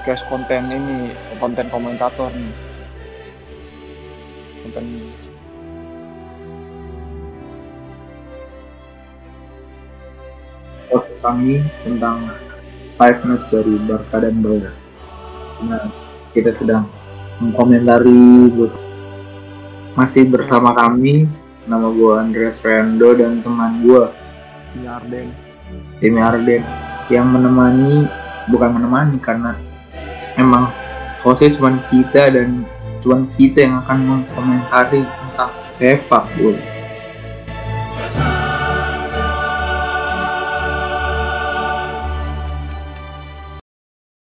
podcast konten ini konten komentator nih. Konten podcast kami tentang five match dari Barca dan Bayern. Nah, kita sedang mengkomentari masih bersama kami nama gue Andreas Rendo dan teman gue Ini Arden. Timmy Arden yang menemani bukan menemani karena emang hostnya cuma kita dan cuma kita yang akan mengkomentari tentang sepak bola.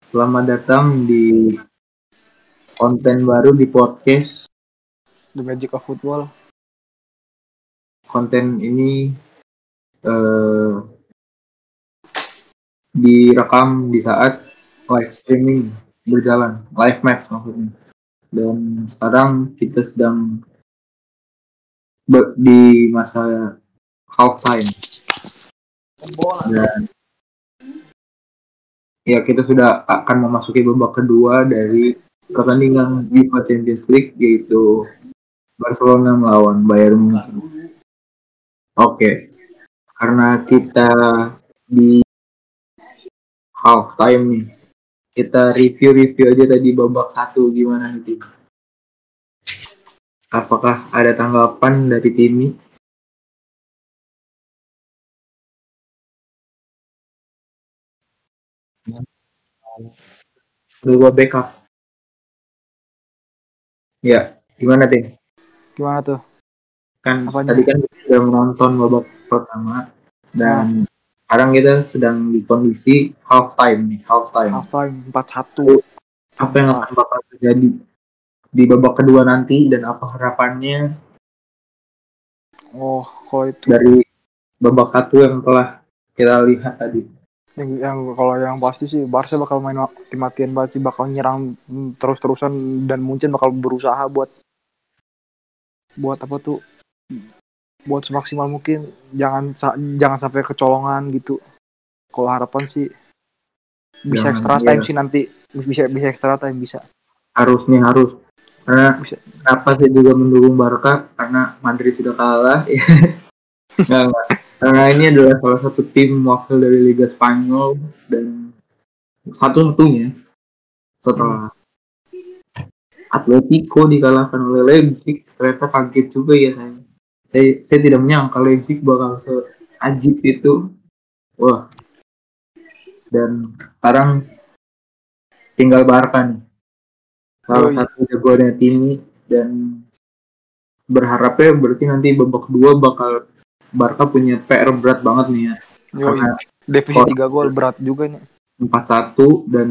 Selamat datang di konten baru di podcast. The Magic of Football Konten ini eh, direkam di saat live streaming berjalan, live match maksudnya. Dan sekarang kita sedang di masa half time dan ya kita sudah akan memasuki babak kedua dari pertandingan UEFA Champions League yaitu Barcelona melawan Bayern Munchen. Oke, karena kita di half time nih, kita review-review aja tadi babak satu gimana nih tim? Apakah ada tanggapan dari tim Udah gua backup. Ya, gimana tim? gimana tuh Kan Apanya? tadi kan kita sudah menonton babak pertama dan sekarang kita sedang di kondisi half time nih, half time. half time 4-1 Apa yang akan bakal terjadi di babak kedua nanti dan apa harapannya oh kalau itu dari babak satu yang telah kita lihat tadi? yang, yang kalau yang pasti sih Barca bakal main mati-matian banget sih bakal nyerang terus-terusan dan Munchen bakal berusaha buat buat apa tuh buat semaksimal mungkin. Jangan sa- jangan sampai kecolongan gitu. Kalau harapan sih bisa Jangan, extra iya. time sih nanti. Bisa bisa extra time bisa. Harusnya harus. Karena bisa. Kenapa saya juga mendukung Barca karena Madrid sudah kalah. Ya nggak nggak karena ini adalah salah satu tim wakil dari Liga Spanyol dan satu-satunya setelah Atletico dikalahkan oleh Leipzig. Ternyata kaget juga ya saya saya, saya tidak menyangka Leipzig bakal seajib itu. Wah. Dan sekarang tinggal Barca nih. Salah Yoi. satu jagoannya tim dan berharapnya berarti nanti babak kedua bakal Barca punya PR berat banget nih ya. Karena defisit 3 gol berat juga nih. 4-1 dan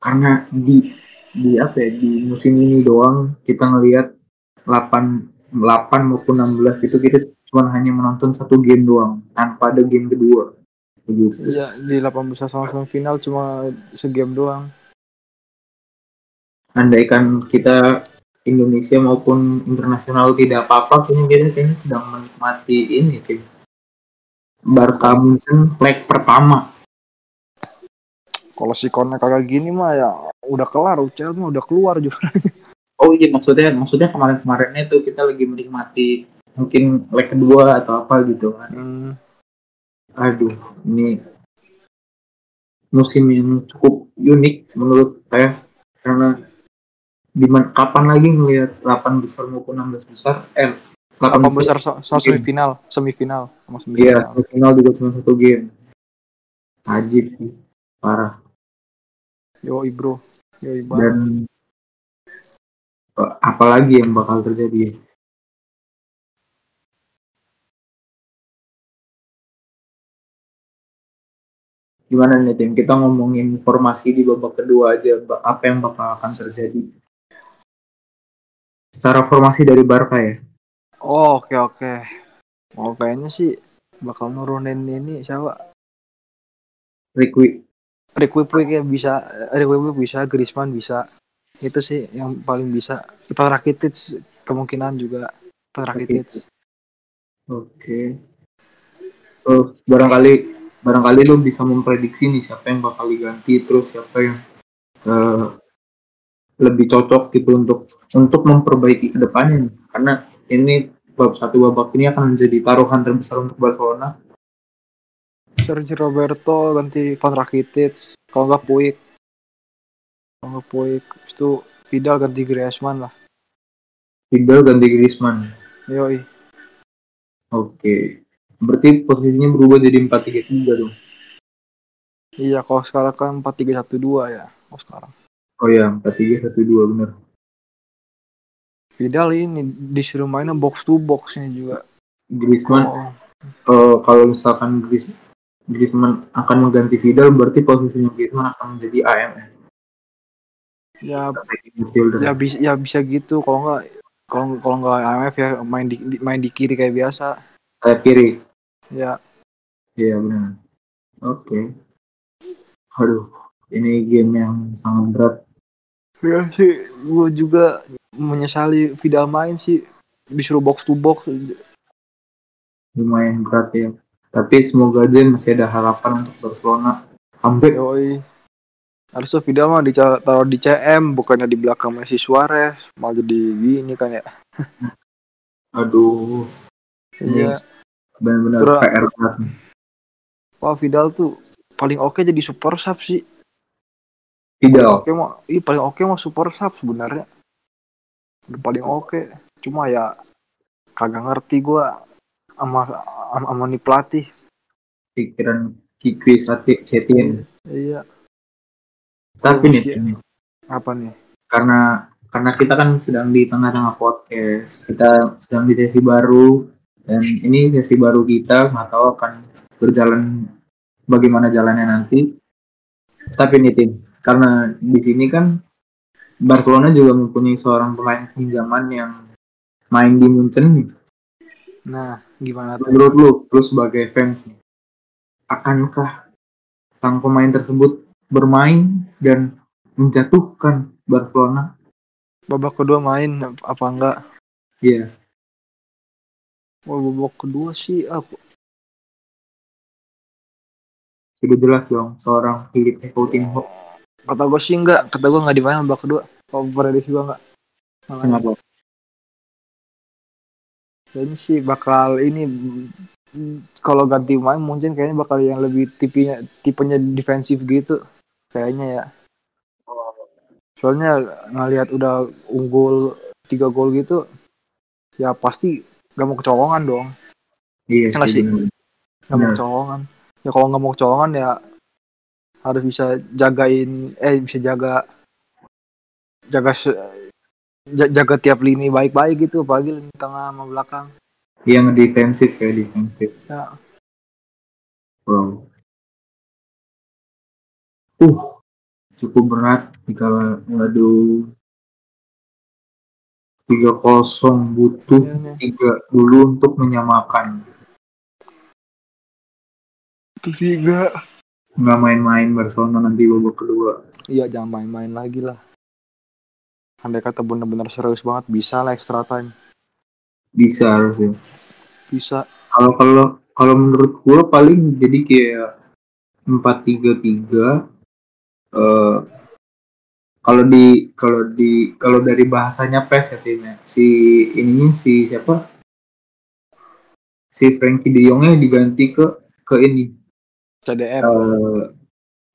karena di di apa ya di musim ini doang kita ngelihat 8 8 maupun 16 itu kita cuma hanya menonton satu game doang tanpa ada game kedua. Begitu Iya di 18 besar sama final cuma segame doang. Andaikan kita Indonesia maupun internasional tidak apa-apa kayaknya kita kayaknya sedang menikmati ini tim Barca Munchen leg pertama. Kalau si Kone kagak gini mah ya udah kelar UCL mah udah keluar juga Oh iya maksudnya maksudnya kemarin-kemarinnya tuh kita lagi menikmati mungkin leg kedua atau apa gitu kan. hmm. Aduh, ini musim yang cukup unik menurut saya. Karena di kapan lagi ngelihat 8 besar maupun 16 besar? Eh 8 apa besar, besar? So, so semifinal semifinal sama iya semifinal final juga cuma satu game. Ajib sih parah. Yoi bro. Yoi banget dan eh, apalagi yang bakal terjadi gimana nih tim kita ngomongin formasi di babak kedua aja apa yang bakal akan terjadi secara formasi dari Barca ya Oh, oke oke. Oh kayaknya sih bakal nurunin ini siapa? Riqui Rick Puig ya bisa, Rick Puig bisa, Griezmann bisa. Itu sih yang paling bisa. Ivan Rakitic kemungkinan juga Ivan Rakitic. oke terus barangkali barangkali lu bisa memprediksi nih siapa yang bakal diganti terus siapa yang eh, lebih cocok gitu untuk untuk memperbaiki ke depannya nih. karena ini bab satu babak ini akan menjadi taruhan terbesar untuk Barcelona Sergio Roberto ganti Van Rakitic kalau nggak Puig nggak Puig itu Vidal ganti Griezmann lah. Vidal ganti Griezmann. Yoi. Oke. Berarti posisinya berubah jadi 4-3-3 dong? Iya kalau sekarang kan 4-3-1-2 ya kalau sekarang. Oh ya 4-3-1-2 bener. Vidal ini disuruh mainnya box to boxnya juga. Griezmann oh, eh, kalau misalkan Griez, Griezmann akan mengganti Vidal berarti posisinya Griezmann akan menjadi AM ya ya bisa ya bisa gitu. Kalau nggak kalau kalau nggak AMF ya main di di- main di kiri kayak biasa. Sayap kiri? Ya. Iya benar. Oke. Aduh ini game yang sangat berat. Ya sih gue juga menyesali Vidal main sih. Disuruh box to box. Lumayan berat ya. Tapi semoga aja masih ada harapan untuk Barcelona. Comeback yoi harusnya Vidal mah ditaruh di CM bukannya di belakang Messi Suarez malah jadi gini kan ya. Aduh. Iya. Benar-benar Berat. PR nih. wah Vidal tuh paling oke jadi super sub sih. Vidal? Oke mah iya paling oke mah super sub sebenarnya. Udah paling oke. Cuma ya kagak ngerti gua sama sama, sama nih pelatih. Pikiran Kiki Setien iya tapi nih ini, apa nih? Karena karena kita kan sedang di tengah-tengah podcast. Kita sedang di sesi baru. Dan ini sesi baru kita nggak tahu akan berjalan bagaimana jalannya nanti. Tapi nih Tim karena di sini kan Barcelona juga mempunyai seorang pemain pinjaman yang main di Munchen nih. nah gimana tuh? Menurut lu lu sebagai fans nih, akankah sang pemain tersebut bermain dan menjatuhkan Barcelona. Babak kedua main apa enggak? Iya. Wah, babak kedua sih aku sudah jelas dong seorang Philip Coutinho. Kata gue sih enggak kata gue enggak dimain babak kedua. Kalau prediksi gue enggak? Kenapa Kayaknya sih bakal ini kalau ganti main mungkin kayaknya bakal yang lebih tipenya tipenya defensif gitu kayaknya ya. Soalnya ngelihat udah unggul tiga gol gitu ya pasti gak mau kecolongan dong. Iya Enggak sih. bener. gak mau kecolongan. Ya kalau nggak mau kecolongan ya harus bisa jagain eh bisa jaga jaga jaga tiap lini baik-baik gitu apalagi lini tengah sama belakang. Iya ngedefensif kayak defensif. Ya. Wow uh cukup berat jika ngadu tiga kosong butuh Iya, tiga dulu untuk menyamakan tiga nggak main-main Barcelona nanti babak kedua Iya jangan main-main lagi lah. Andai kata bener-bener serius banget bisa lah extra time. bisa harusnya Bisa. kalau kalau kalau menurut gua paling jadi kayak empat tiga tiga eh kalau di kalau di kalau dari bahasanya PES ya timnya si ininya si siapa si Frankie De Jongnya diganti ke ke ini CDM. eh,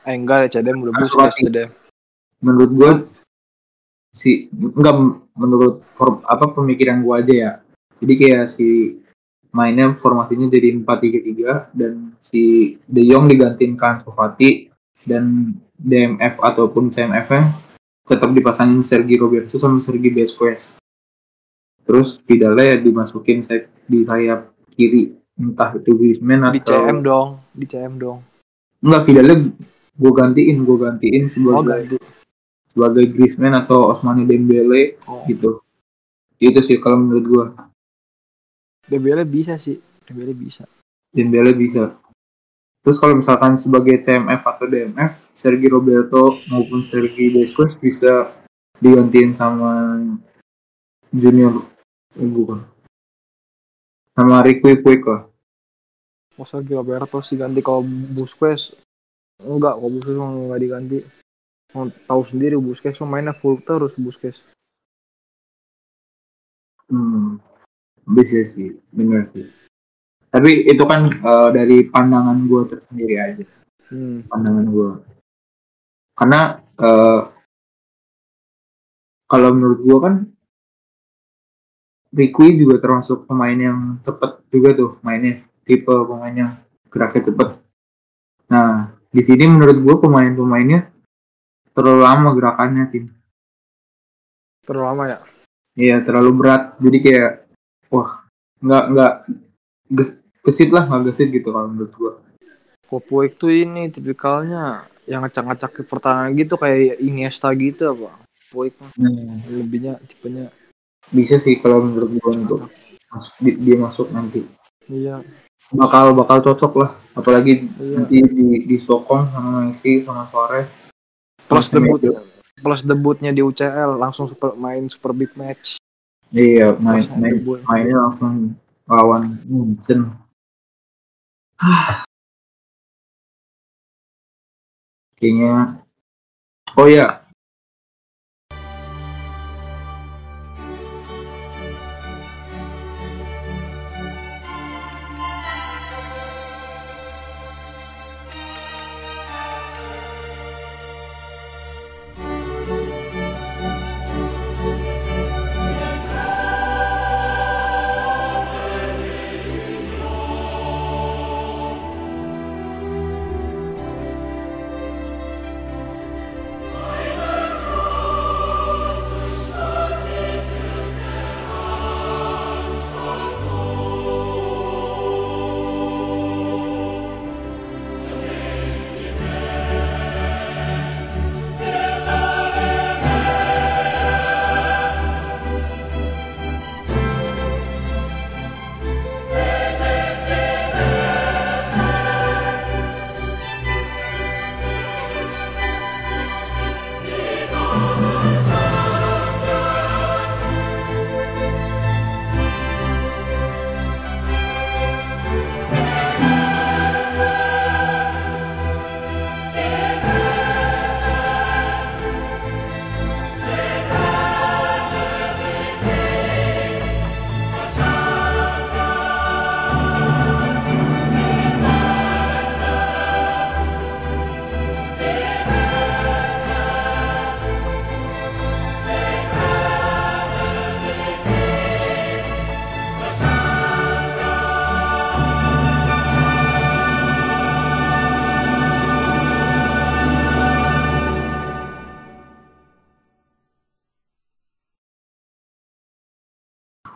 Eh enggak ya CDM udah mati. CDM. menurut gua si enggak menurut for- apa pemikiran gua aja ya jadi kayak si mainnya formasinya jadi 4-3-3 dan si De Jong digantiin ke Ansu Fati dan DMF ataupun CMF nya tetap dipasangin Sergi Roberto sama Sergi Busquets terus Vidalnya dimasukin say- di sayap kiri entah itu Griezmann Di atau CM dong, di CM dong. enggak Vidalnya gue gantiin gue gantiin Oh sebagai ganti. sebagai Griezmann atau Osmani Dembele Oh. gitu itu sih kalau menurut gua DBL bisa sih. DBL bisa. Dembele bisa terus kalau misalkan sebagai CMF atau DMF Sergi Roberto maupun Sergi Busquets bisa digantiin sama Junior eh, bukan sama Ricky Puig lah. Masa Roberto sih ganti kalau Busquets enggak kalau Busquets mah nggak diganti. Mau tahu sendiri Busquets mainnya full terus Busquets. Hmm, bisa sih, benar sih. Tapi itu kan eh, dari pandangan gue tersendiri aja, hmm. pandangan gue. Karena eh, kalau menurut gue kan Ricky juga termasuk pemain yang cepat juga tuh mainnya, tipe pemainnya geraknya cepat. Nah, di sini menurut gue pemain-pemainnya terlalu lama gerakannya tim. terlalu lama ya Iya terlalu berat, jadi kayak wah nggak nggak gesit lah nggak gesit gitu kalau menurut gue. Kopuik tuh ini tipikalnya yang ngacak-ngacak ke pertahanan gitu kayak Iniesta gitu apa? Kopuik mah. Lebihnya tipenya. Bisa sih kalau menurut gue untuk masuk, di- dia masuk nanti. Iya. Bakal bakal cocok lah. Apalagi iya. nanti di disokong sama Messi sama Suarez. Plus debut plus debutnya di UCL langsung super, main super big match. Iya main main debut. mainnya langsung lawan Munchen kayaknya oh ya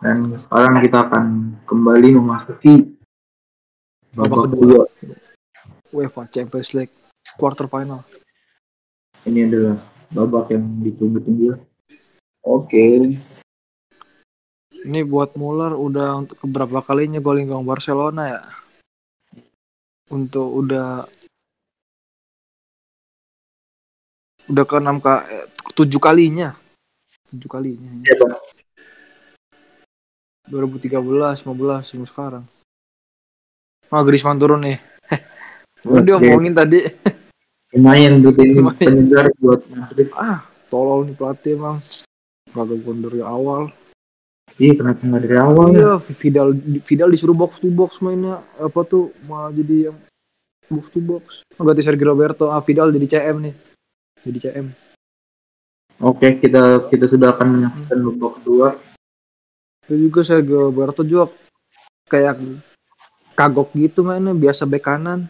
dan sekarang kita akan kembali memasuki babak Babak kedua. UEFA Champions League quarter final. Ini adalah babak yang ditunggu-tunggu. Oke. Ini buat Muller udah untuk keberapa kalinya golin gawang Barcelona ya? Untuk udah udah ke enam ka eh, tujuh kalinya. Tujuh kalinya. Ya. 2013 15 sampai sekarang. Ah Griezmann turun nih. Udah Oke. omongin tadi. Lumayan buat ini penyegar buat Madrid. Ah tolol nih pelatih emang kagak gol dari awal. Iya kenapa nggak dari awal. Ya iya Vidal Vidal disuruh box to box mainnya. Apa tuh malah jadi yang box to box. Ganti Sergio Roberto. Ah Vidal jadi CM nih. Jadi CM oke kita kita sudah akan menyaksikan babak kedua itu juga Sergio Roberto juga kayak kagok gitu mainnya biasa bek kanan.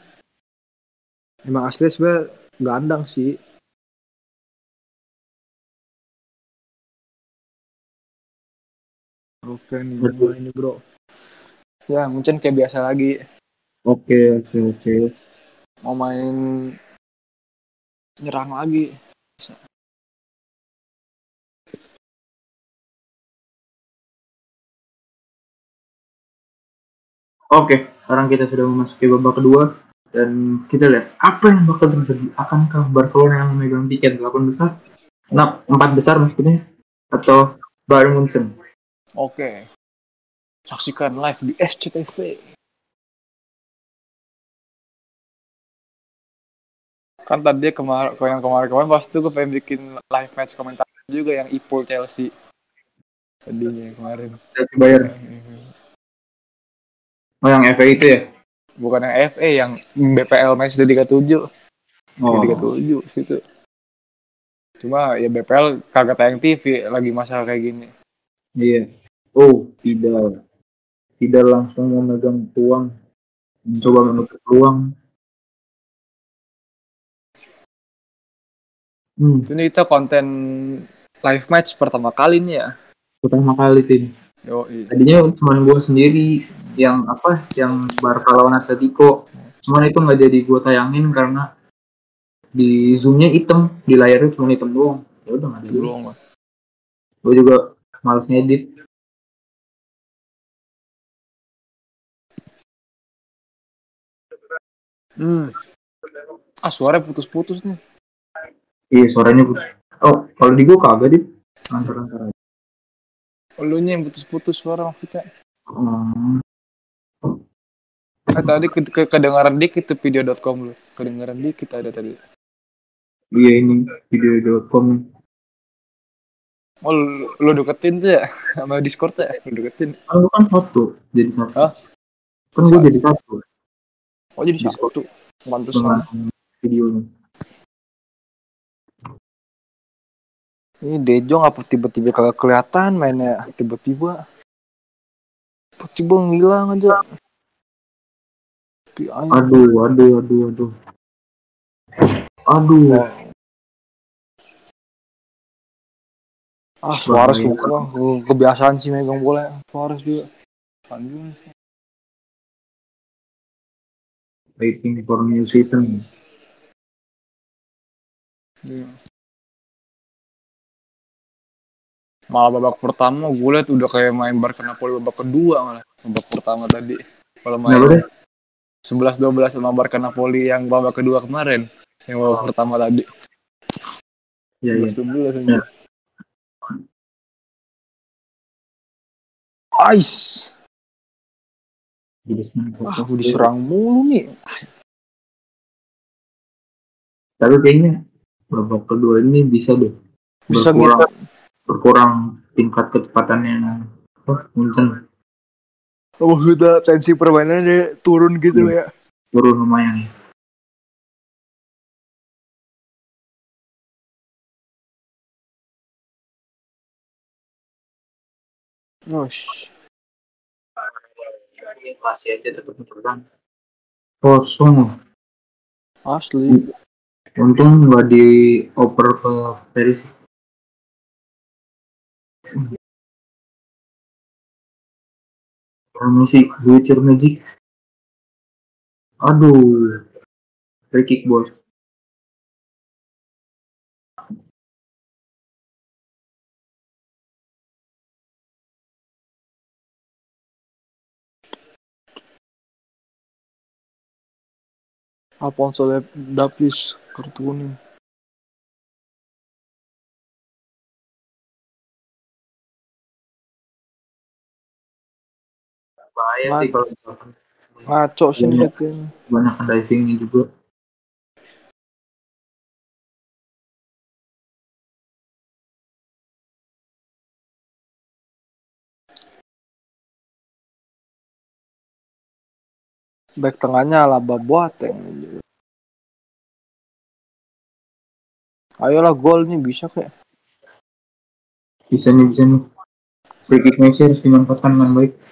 Emang asli sebenernya gandang sih. Oke nih mulai nih bro? Ya mungkin kayak biasa lagi. Oke oke oke. Mau main nyerang lagi Oke, sekarang kita sudah memasuki babak kedua dan kita lihat apa yang bakal terjadi. Akankah Barcelona yang memegang tiket delapan besar? Nah, empat besar maksudnya atau Bayern Munchen? Oke. Saksikan live di SCTV. Kan tadi kemarin kemarin-kemarin pasti gue pengen bikin live match komentar juga yang Ipul Chelsea. Tadinya kemarin. Chelsea Bayern. Iya, iya. Oh yang FA itu ya? Bukan yang FA, yang BPL match di Liga 7. Oh. Liga 7 situ. Cuma ya BPL kagak tayang TV lagi masalah kayak gini. Iya. Oh, tidak. Tidak langsung memegang peluang. Mencoba menutup peluang. Hmm, Ini kita konten live match pertama kali nih ya. pertama kali tim. Yo, Tadinya cuma gue sendiri yang apa, yang Barca lawan Atletico. Cuman itu nggak jadi gue tayangin karena di zoomnya hitam, di layarnya cuma hitam doang. Ya udah nggak ada. belum. Gue juga males ngedit. Hmm. Ah, suaranya putus-putus nih. Iya suaranya putus. Oh, kalau di gue kagak dit. Antar-antar Lu yang putus-putus suara maksudnya. Hmm. Eh, tadi ke ke kedengaran dikit tuh video.com lu. Kedengaran dikit ada tadi. Iya ini video.com. Oh, lu, lu deketin tuh ya sama Discord ya? Lu deketin. Kan kan satu jadi satu. Hah? Kan gue jadi satu Oh, jadi Discord. satu. Pantesan. dengan videonya. Ini Dejo ngapa tiba-tiba kagak kelihatan mainnya tiba-tiba tiba ngilang aja. Aduh, aduh, aduh, aduh. Aduh, Oh. Ah, Suarez bukan ke- kebiasaan sih megang bola. Suarez juga. Anjing. waiting for new season. Iya. Malah babak pertama gue liat udah kayak main Barca Napoli babak kedua malah. Babak pertama tadi. Kalau main Kenapa deh? 11-12 sama Barca Napoli yang babak kedua kemarin. Yang babak pertama tadi. Ya, ya. 11-12 Ya. Ais. Senang. Ah, diserang mulu nih. Tapi kayaknya babak kedua ini bisa deh Bisa berkurang, gitu. Berkurang tingkat kecepatannya. Munchen Oh, udah tensi permainannya turun gitu ya. turun lumayan. Gosh. Masih aja tetap berkurang. Kosong. Asli. Untung nggak dioper ke Paris. It your magic. Aduh. Free kick bos. Alfonso Davis kartu kuning. Bahaya sih kalau Ngaco sih tim. banyak divingnya juga. Back tengahnya Alaba Boateng. Ayolah gol nih bisa kayak. Bisa nih, bisa nih. Free kick Messi harus dimanfaatkan dengan baik.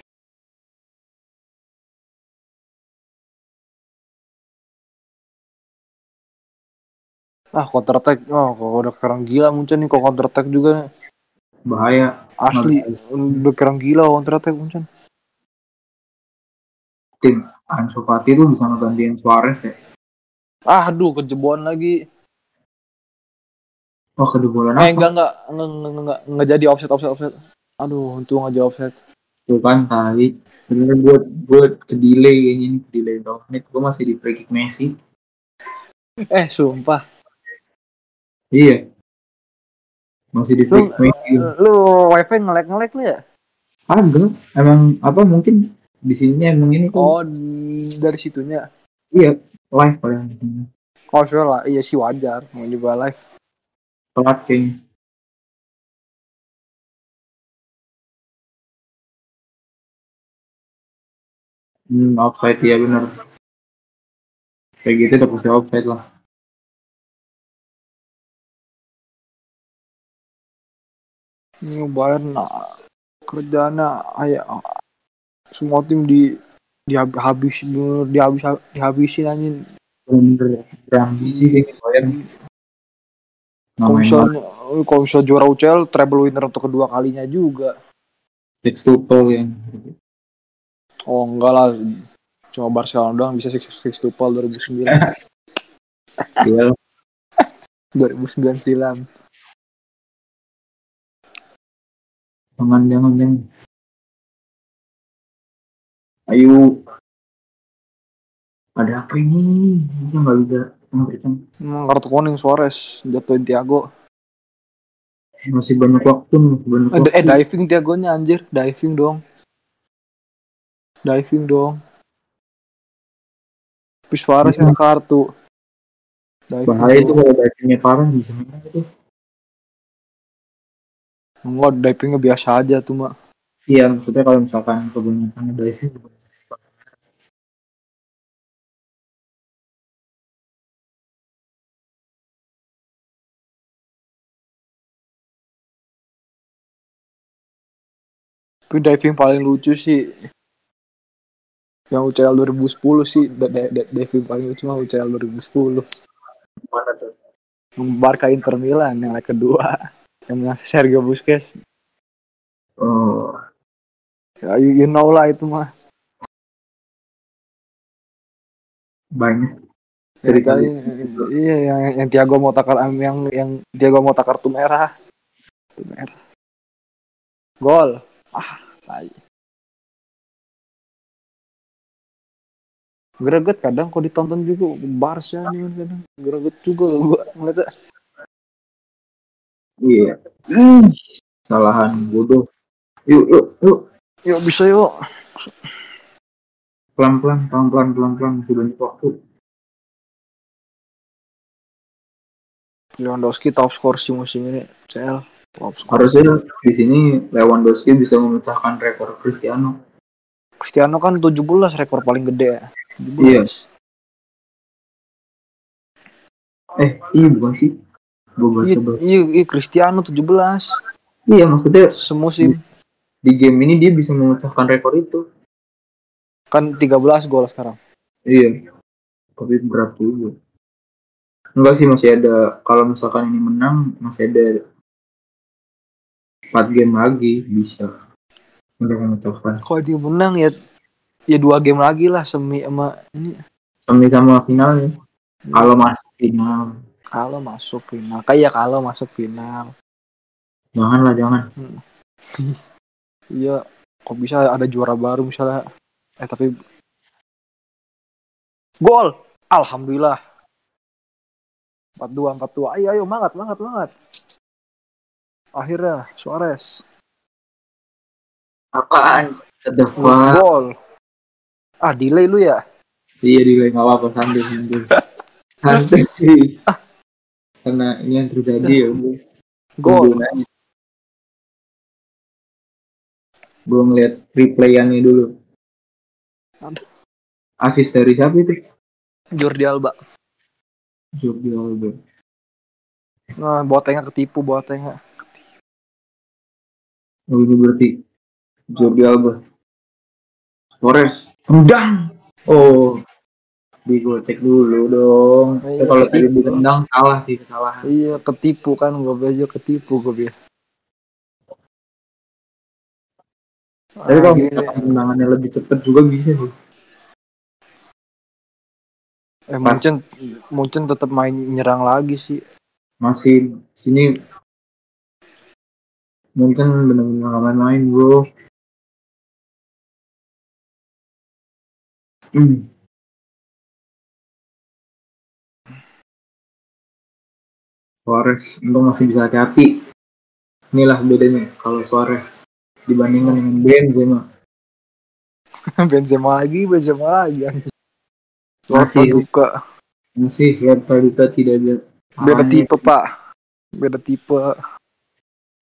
Ah counter attack. Oh kok udah kerang gila Munchen nih kok counter attack juga nih. Bahaya. Asli udah kerang gila counter attack Munchen. Tim Ansu Fati tuh bisa ngegantiin Suarez ya. Ah aduh kejebolan lagi. Wah, kejebolan Eh apa? enggak enggak enggak enggak enggak, enggak jadi offset offset offset. Aduh untung aja offset. Tuh kan tadi. Sebenernya buat buat ke delay kayaknya ini ke delay berapa menit. Gue masih di free kick Messi. Eh sumpah. Iya. Masih di kick Messi. Lu wifi ngelek-ngelek lu ya? Agak. Emang apa mungkin di sininya emang ini tuh. Oh dari situnya. Iya. Live paling. Oh, sure lah. Iya sih wajar. Mau juga live. Telat kayaknya. Hmm, offside ya bener. Kayak gitu udah pasti offside lah. Ini Bayern nah, kerjanya kayak semua tim di dihabis dihabis dihabisin anjing. Bener. Berambisi kayaknya Bayern. Kalau misalnya, kalau misalnya juara UCL, treble winner untuk kedua kalinya juga. six tuple yang Oh enggak lah, cuma Barcelona doang bisa six six tuple 2009. Gila. 2009 silam. Jangan, jangan, jangan. Ayo. Ada apa ini? Ini nggak bisa. Emang kartu kuning Suarez jatuhin Thiago. Masih banyak waktu, masih banyak Eh, waktu. eh diving Thiagonya anjir, diving dong. Diving dong. Tapi Suarez yang kartu. Diving Bahaya itu kalau divingnya parah bisa itu. Enggak, divingnya biasa aja tuh, Mak. Iya, maksudnya kalau misalkan kebanyakan diving Tapi diving paling lucu sih yang UCL 2010 sih da- da- da- diving paling lucu mah UCL 2010 mana tuh? Barca Inter Milan yang kedua yang Sergio Busquets. Oh, ya you, you know lah itu mah. Banyak. Cerita cerita iya yang, yang Thiago mau takar yang yang Thiago mau takar kartu merah. Kartu merah. Gol. Ah tai. greget kadang kok ditonton juga Barca nih kadang. Greget juga gua ngeliatnya Iya. Kesalahan bodoh. Yuk, yuk, yuk. yuk bisa yuk Pelan-pelan, pelan-pelan, pelan-pelan. Masih banyak waktu. Lewandowski top skor sih musim ini CL top Harusnya di sini Lewandowski bisa memecahkan rekor Cristiano. Cristiano kan 17 rekor paling gede ya 17. Iya. Eh, iya bukan sih. Iya, iya, iya, Cristiano 17 Iya, maksudnya semusim di game ini dia bisa memecahkan rekor itu. kan 13 gol sekarang. Iya. Tapi berat juga. Enggak sih masih ada kalau misalkan ini menang masih ada 4 game lagi bisa untuk memecahkan Kalau dia menang ya ya dua game lagi lah semi sama ini semi sama finalnya. Kalau masuk final, kalau masuk final. Kayak kalau masuk final. jangan lah jangan. Iya, kok bisa ada juara baru misalnya. Eh tapi gol. Alhamdulillah. 4-2 4-2. Ayo ayo mangat mangat mangat. Akhirnya Suarez Apaan? Gol. Ah, delay lu ya? Iya di nggak apa-apa santai santai. Santai sih. Karena ini yang terjadi ya aja. Gue ngeliat replayannya dulu. Asis dari siapa itu? Jordi Alba. Jordi Alba. Nah, Boatengnya ketipu Boatengnya. Oh ini berarti Jordi Alba. Torres. Tendang. Oh. Di gue cek dulu dong. Iya, kalau tadi ketipu. ditendang salah sih kesalahan. Iya, ketipu kan gue aja ketipu gue biasa. Tapi kalau misalkan nih. tendangannya lebih cepet juga bisa sih. eh Munchen Munchen tetap main nyerang lagi sih. Masih sini mungkin benar-benar main-main bro. Hmm. Suarez, untung masih bisa hati-hati. Inilah bedanya kalau Suarez dibandingkan dengan Benzema. Benzema lagi, Benzema lagi. Masih. duka. masih Real Pradita tidak ada Beda tipe, Pak. Beda tipe.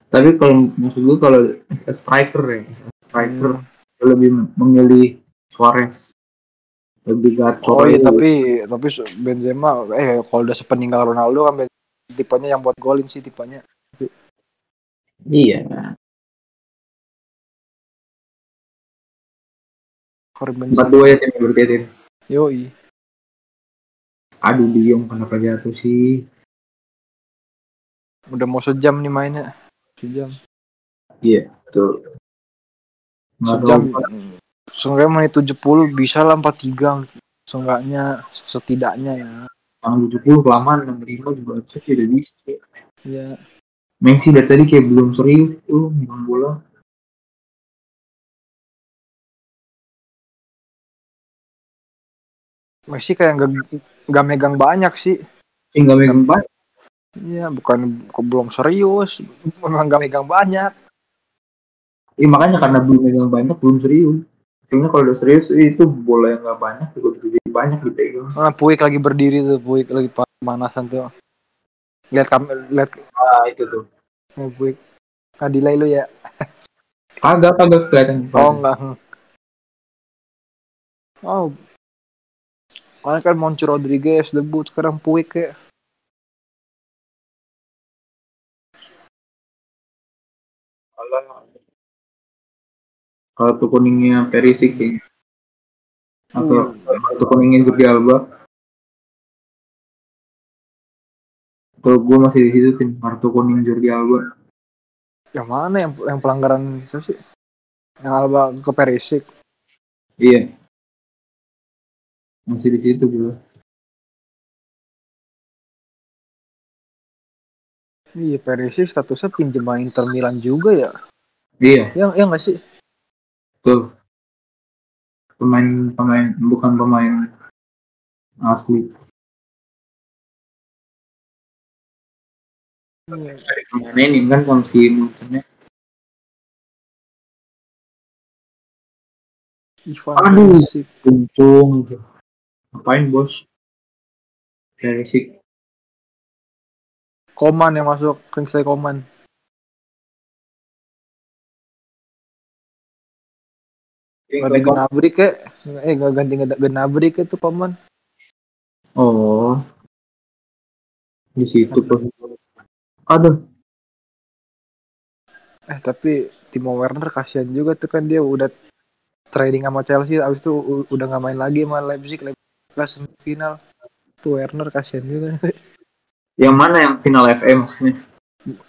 tapi kalau maksud gue kalau striker ya striker Hmm. lebih memilih Suarez lebih gacor Oh iya, tapi tapi Benzema eh kalau udah sepeninggal Ronaldo kan tipenya yang buat golin sih tipenya. iya Karim empat dua ya tim berarti ya, tim Yoi. aduh Diong kenapa jatuh sih Udah mau sejam nih mainnya. Sejam. iya betul Nggak Sejam. Seenggaknya menit 70 bisa lah 43. Seenggaknya setidaknya ya. Tanggal 70 kelamaan 65 juga harusnya sih udah bisa Iya. Messi dari tadi kayak belum serius tuh megang bola Messi kayak nggak nggak megang banyak sih. hingga megang banyak Iya, bukan kok belum serius, memang nggak megang banyak. Iya makanya karena belum megang banyak belum serius Sebenarnya kalau udah serius itu bola yang nggak banyak juga bisa jadi banyak dipegang Nah, Puik lagi berdiri tuh, Puik lagi pemanasan tuh. Lihat kam lihat ah itu tuh eh, Puik. Ah, delay lu ya. agak agak kelihatan Oh enggak. Oh. Karena kan Monchi Rodriguez debut sekarang Puik kayak. kalau tuh kuningnya Perisic kayaknya atau Hmm. tuh kuningnya Jordi Alba kalau gue masih di situ tim kartu kuning Jordi Alba Yang mana yang yang pelanggaran siapa sih? Yang Alba ke Perisic. iya masih di situ gue Iya, Perisic statusnya pinjaman Inter Milan juga ya. iya Yang yang nggak sih? tuh pemain pemain bukan pemain asli. Pemain ini kan sama si Muncennya Ivan Aduh. Untung. Ngapain bos? Perisic. Koman yang masuk Kingsley Koman. Ganti Gnabry ke eh nggak ganti Gnabry ke tuh Koman. oh di situ tuh aduh Eh tapi Timo Werner kasihan juga tuh kan dia udah trading sama Chelsea abis itu udah nggak main lagi sama Leipzig Leipzig kelas semifinal. Tuh Werner kasihan juga. yang mana yang final FM maksudnya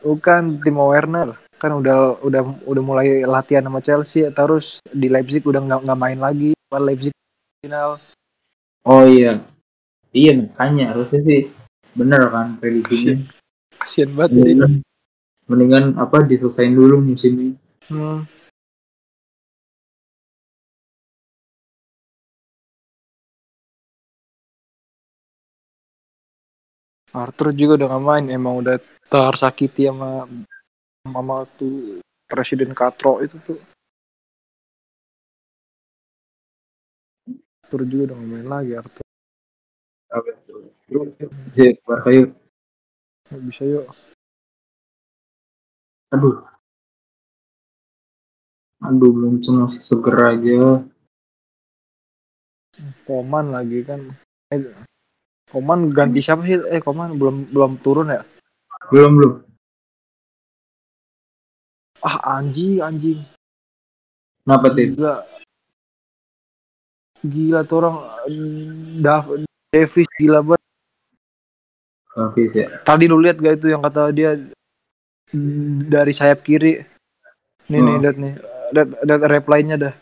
Bukan Timo Werner kan udah udah udah mulai latihan sama Chelsea terus di Leipzig udah nggak nggak main lagi. Pas Leipzig final. Oh iya. Iya makanya harusnya sih bener kan prediksinya kasihan banget sih. mendingan, mendingan apa diselesain dulu musim ini. Hmm. Arthur juga udah nggak main emang udah tersakiti sama sama tuh presiden Katro itu tuh. Arthur juga udah main lagi Arthur. Jek, Barca yuk. Bisa yuk. Aduh. Aduh belum cuma masih seger aja. Koman lagi kan. Eh, Koman ganti siapa sih? Eh Koman belum belum turun ya? Belum belum ah anjing anjing. Kenapa tim gila. Gila tuh orang Dav Davis gila banget. Hafiz ya. Tadi lu lihat gak itu yang kata dia mm, dari sayap kiri? Nih nih Hmm. lihat nih. Lihat lihat reply-nya dah.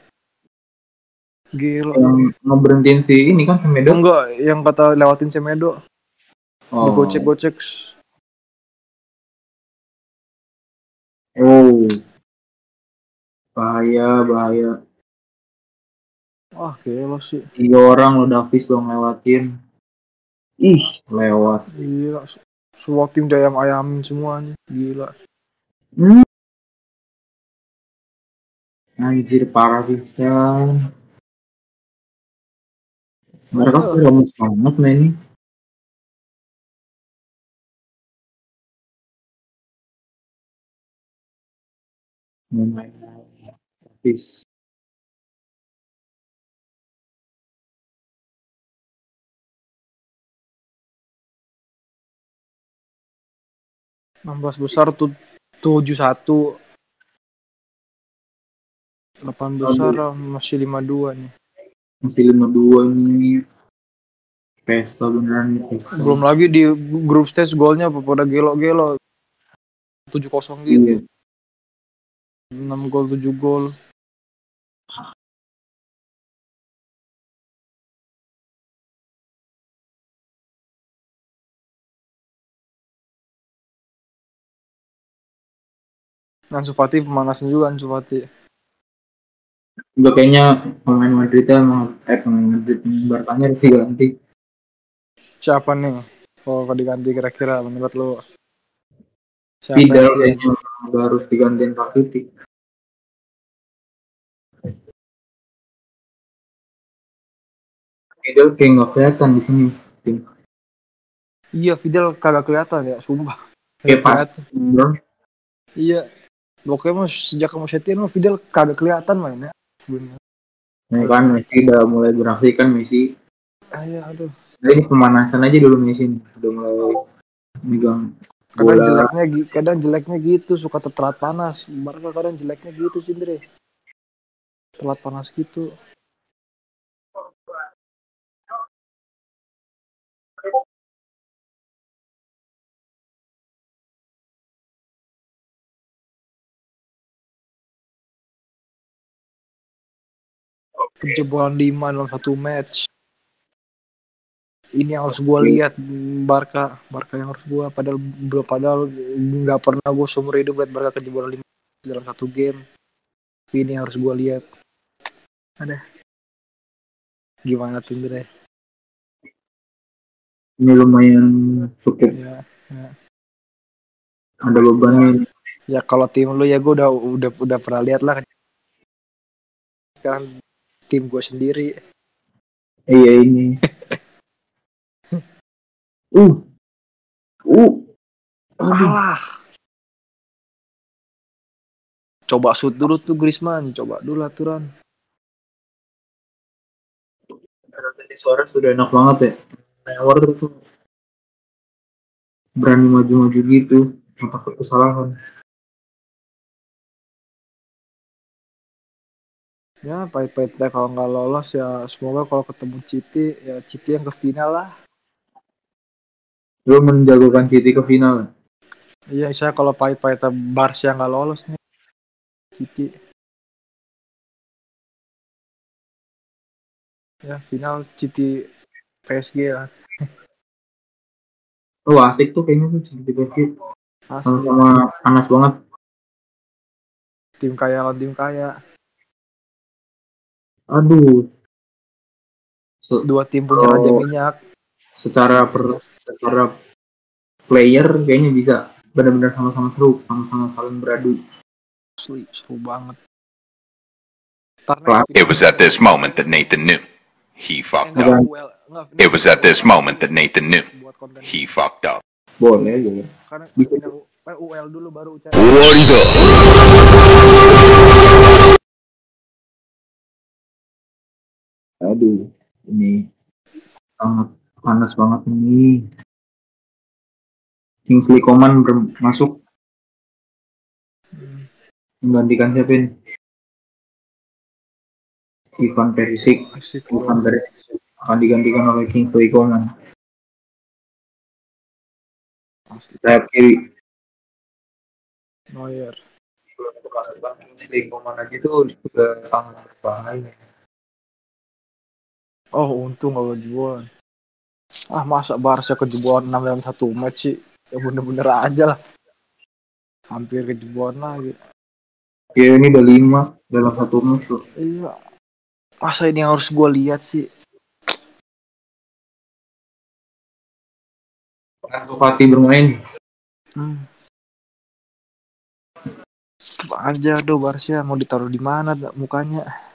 Gila. Yang ngeberhentiin si ini kan Semedo enggak yang kata lewatin Semedo oh. digocek-gocek oh. Bahaya bahaya. Wah gila sih tiga orang lo Davis lo ngelewatin. Ih lewat. Gila semua tim dia ayam ayamin semuanya. Gila. Hmm. anjir parah bisa. Mereka tuh lemes banget mainnya main gratis. 16 besar tuh 71 8 besar masih 52 nih. Masih 52 nih. Pesta beneran nih. Pesta. Belum lagi di grup stage golnya pada gelo-gelo. 7-0 gitu. Iya. 6 gol 7 gol. Ansu Fati pemanasan juga Ansu Fati. Juga kayaknya pemain Madridnya emang eh pemain Madrid Barkanya harus diganti. Siapa nih? Oh, kalau diganti kira-kira menurut lo? Siapa Fidel sih? kayaknya harus digantiin Rakitic. Fidel kayak nggak kelihatan di sini. Iya, Fidel kagak kelihatan ya, sumpah. Kayak pas. Iya. Pokoknya mah sejak kamu Setien mah Fidel kagak kelihatan mainnya. Bener. Nah, kan Messi udah mulai beraksi kan Messi. Ah, iya, aduh. Jadi pemanasan aja dulu Messi nih. Udah mulai megang Kadang bola. jeleknya kadang jeleknya gitu suka telat panas. Barca kadang jeleknya gitu sih. Telat panas gitu. Kejebolan 5 dalam satu match. Ini yang harus gue lihat Barca, Barca yang harus gue padahal belum padahal nggak pernah gue seumur hidup lihat Barca kejebolan 5 dalam satu game. Ini yang harus gue lihat. Ada. Gimana tuh Andre? Ini lumayan cukup Ya, ada bebannya. ya kalau tim lu ya gue udah udah udah pernah lihat lah kan tim gue sendiri Iya ini. uh. Uh. Kalah coba shoot dulu tuh Griezmann coba dulu aturan Tadi suara sudah enak banget ya. Newer tuh berani maju-maju gitu. Takut kesalahan. Ya pahit-pahit deh. Kalau nggak lolos ya semoga kalau ketemu Citi ya Citi yang ke final lah. Lu menjagokan City ke final. iya saya kalau pahit-pahit Barca nggak lolos nih. Citi. Ya final Citi PSG lah. Oh asik tuh kayaknya tuh City PSG. asli Sama-sama panas banget. tim kaya lawan tim kaya Aduh. Dua tim punya Oh. raja minyak secara per secara player kayaknya bisa benar-benar sama-sama seru, sama-sama saling beradu. asli seru banget It was at this moment that Nathan knew. He fucked up. It was at this moment that Nathan knew. He fucked up. Boleh aja. karena Bisa. final U- eh, UL dulu baru UCL Aduh, ini sangat panas banget ini. Kingsley Coman masuk menggantikan siapa ini? Ivan Perisic. Ivan Perisic akan digantikan oleh Kingsley Coman. Sayap kiri. Neuer Kingsley Coman aja tuh juga sangat berbahaya. Oh untung gak kejebolan ah masa Barca kejebolan 6 dalam satu match sih ya bener-bener aja lah. Hampir kejebolan lagi. Ya ini udah lima dalam satu match loh. iya. Masa ini yang harus gue lihat sih Ansu Fati bermain. hmm. Coba aja do Barca mau ditaruh di mana mukanya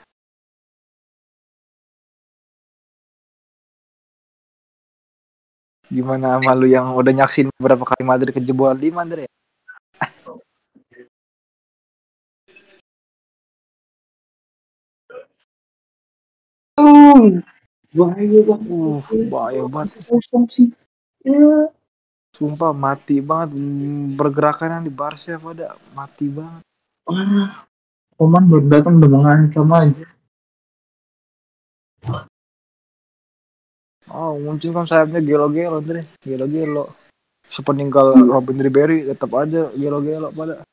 Gimana sama lu yang udah nyaksin beberapa kali Madrid kejebol di Madrid ya? bahaya banget. Uh, bahaya banget. Ya. sumpah mati banget. Hmm, Pergerakan yang di Barca pada mati banget. Ah Oman belum datang udah mengancam aja Oh, muncul kan sayapnya gelo-gelo tadi. Gelo-gelo. Sepeninggal Robin Ribery tetap aja gelo-gelo pada.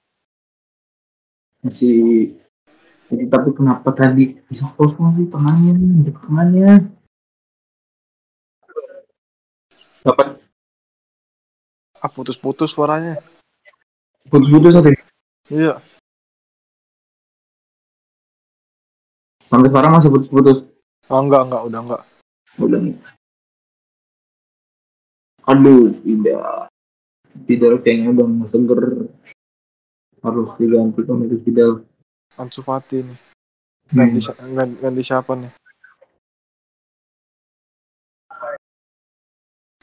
Masih jadi tapi kenapa tadi bisa kosong sih tengahnya di tengahnya dapat Ah, putus-putus suaranya. putus-putus tadi Iya. sampai sekarang masih putus-putus Oh, enggak, enggak, udah enggak. udah nih aduh tidak tidak kayaknya udah nggak seger harus digantikan itu tidak Ansu Fati nih. Ganti, si- ganti, ganti siapa nih?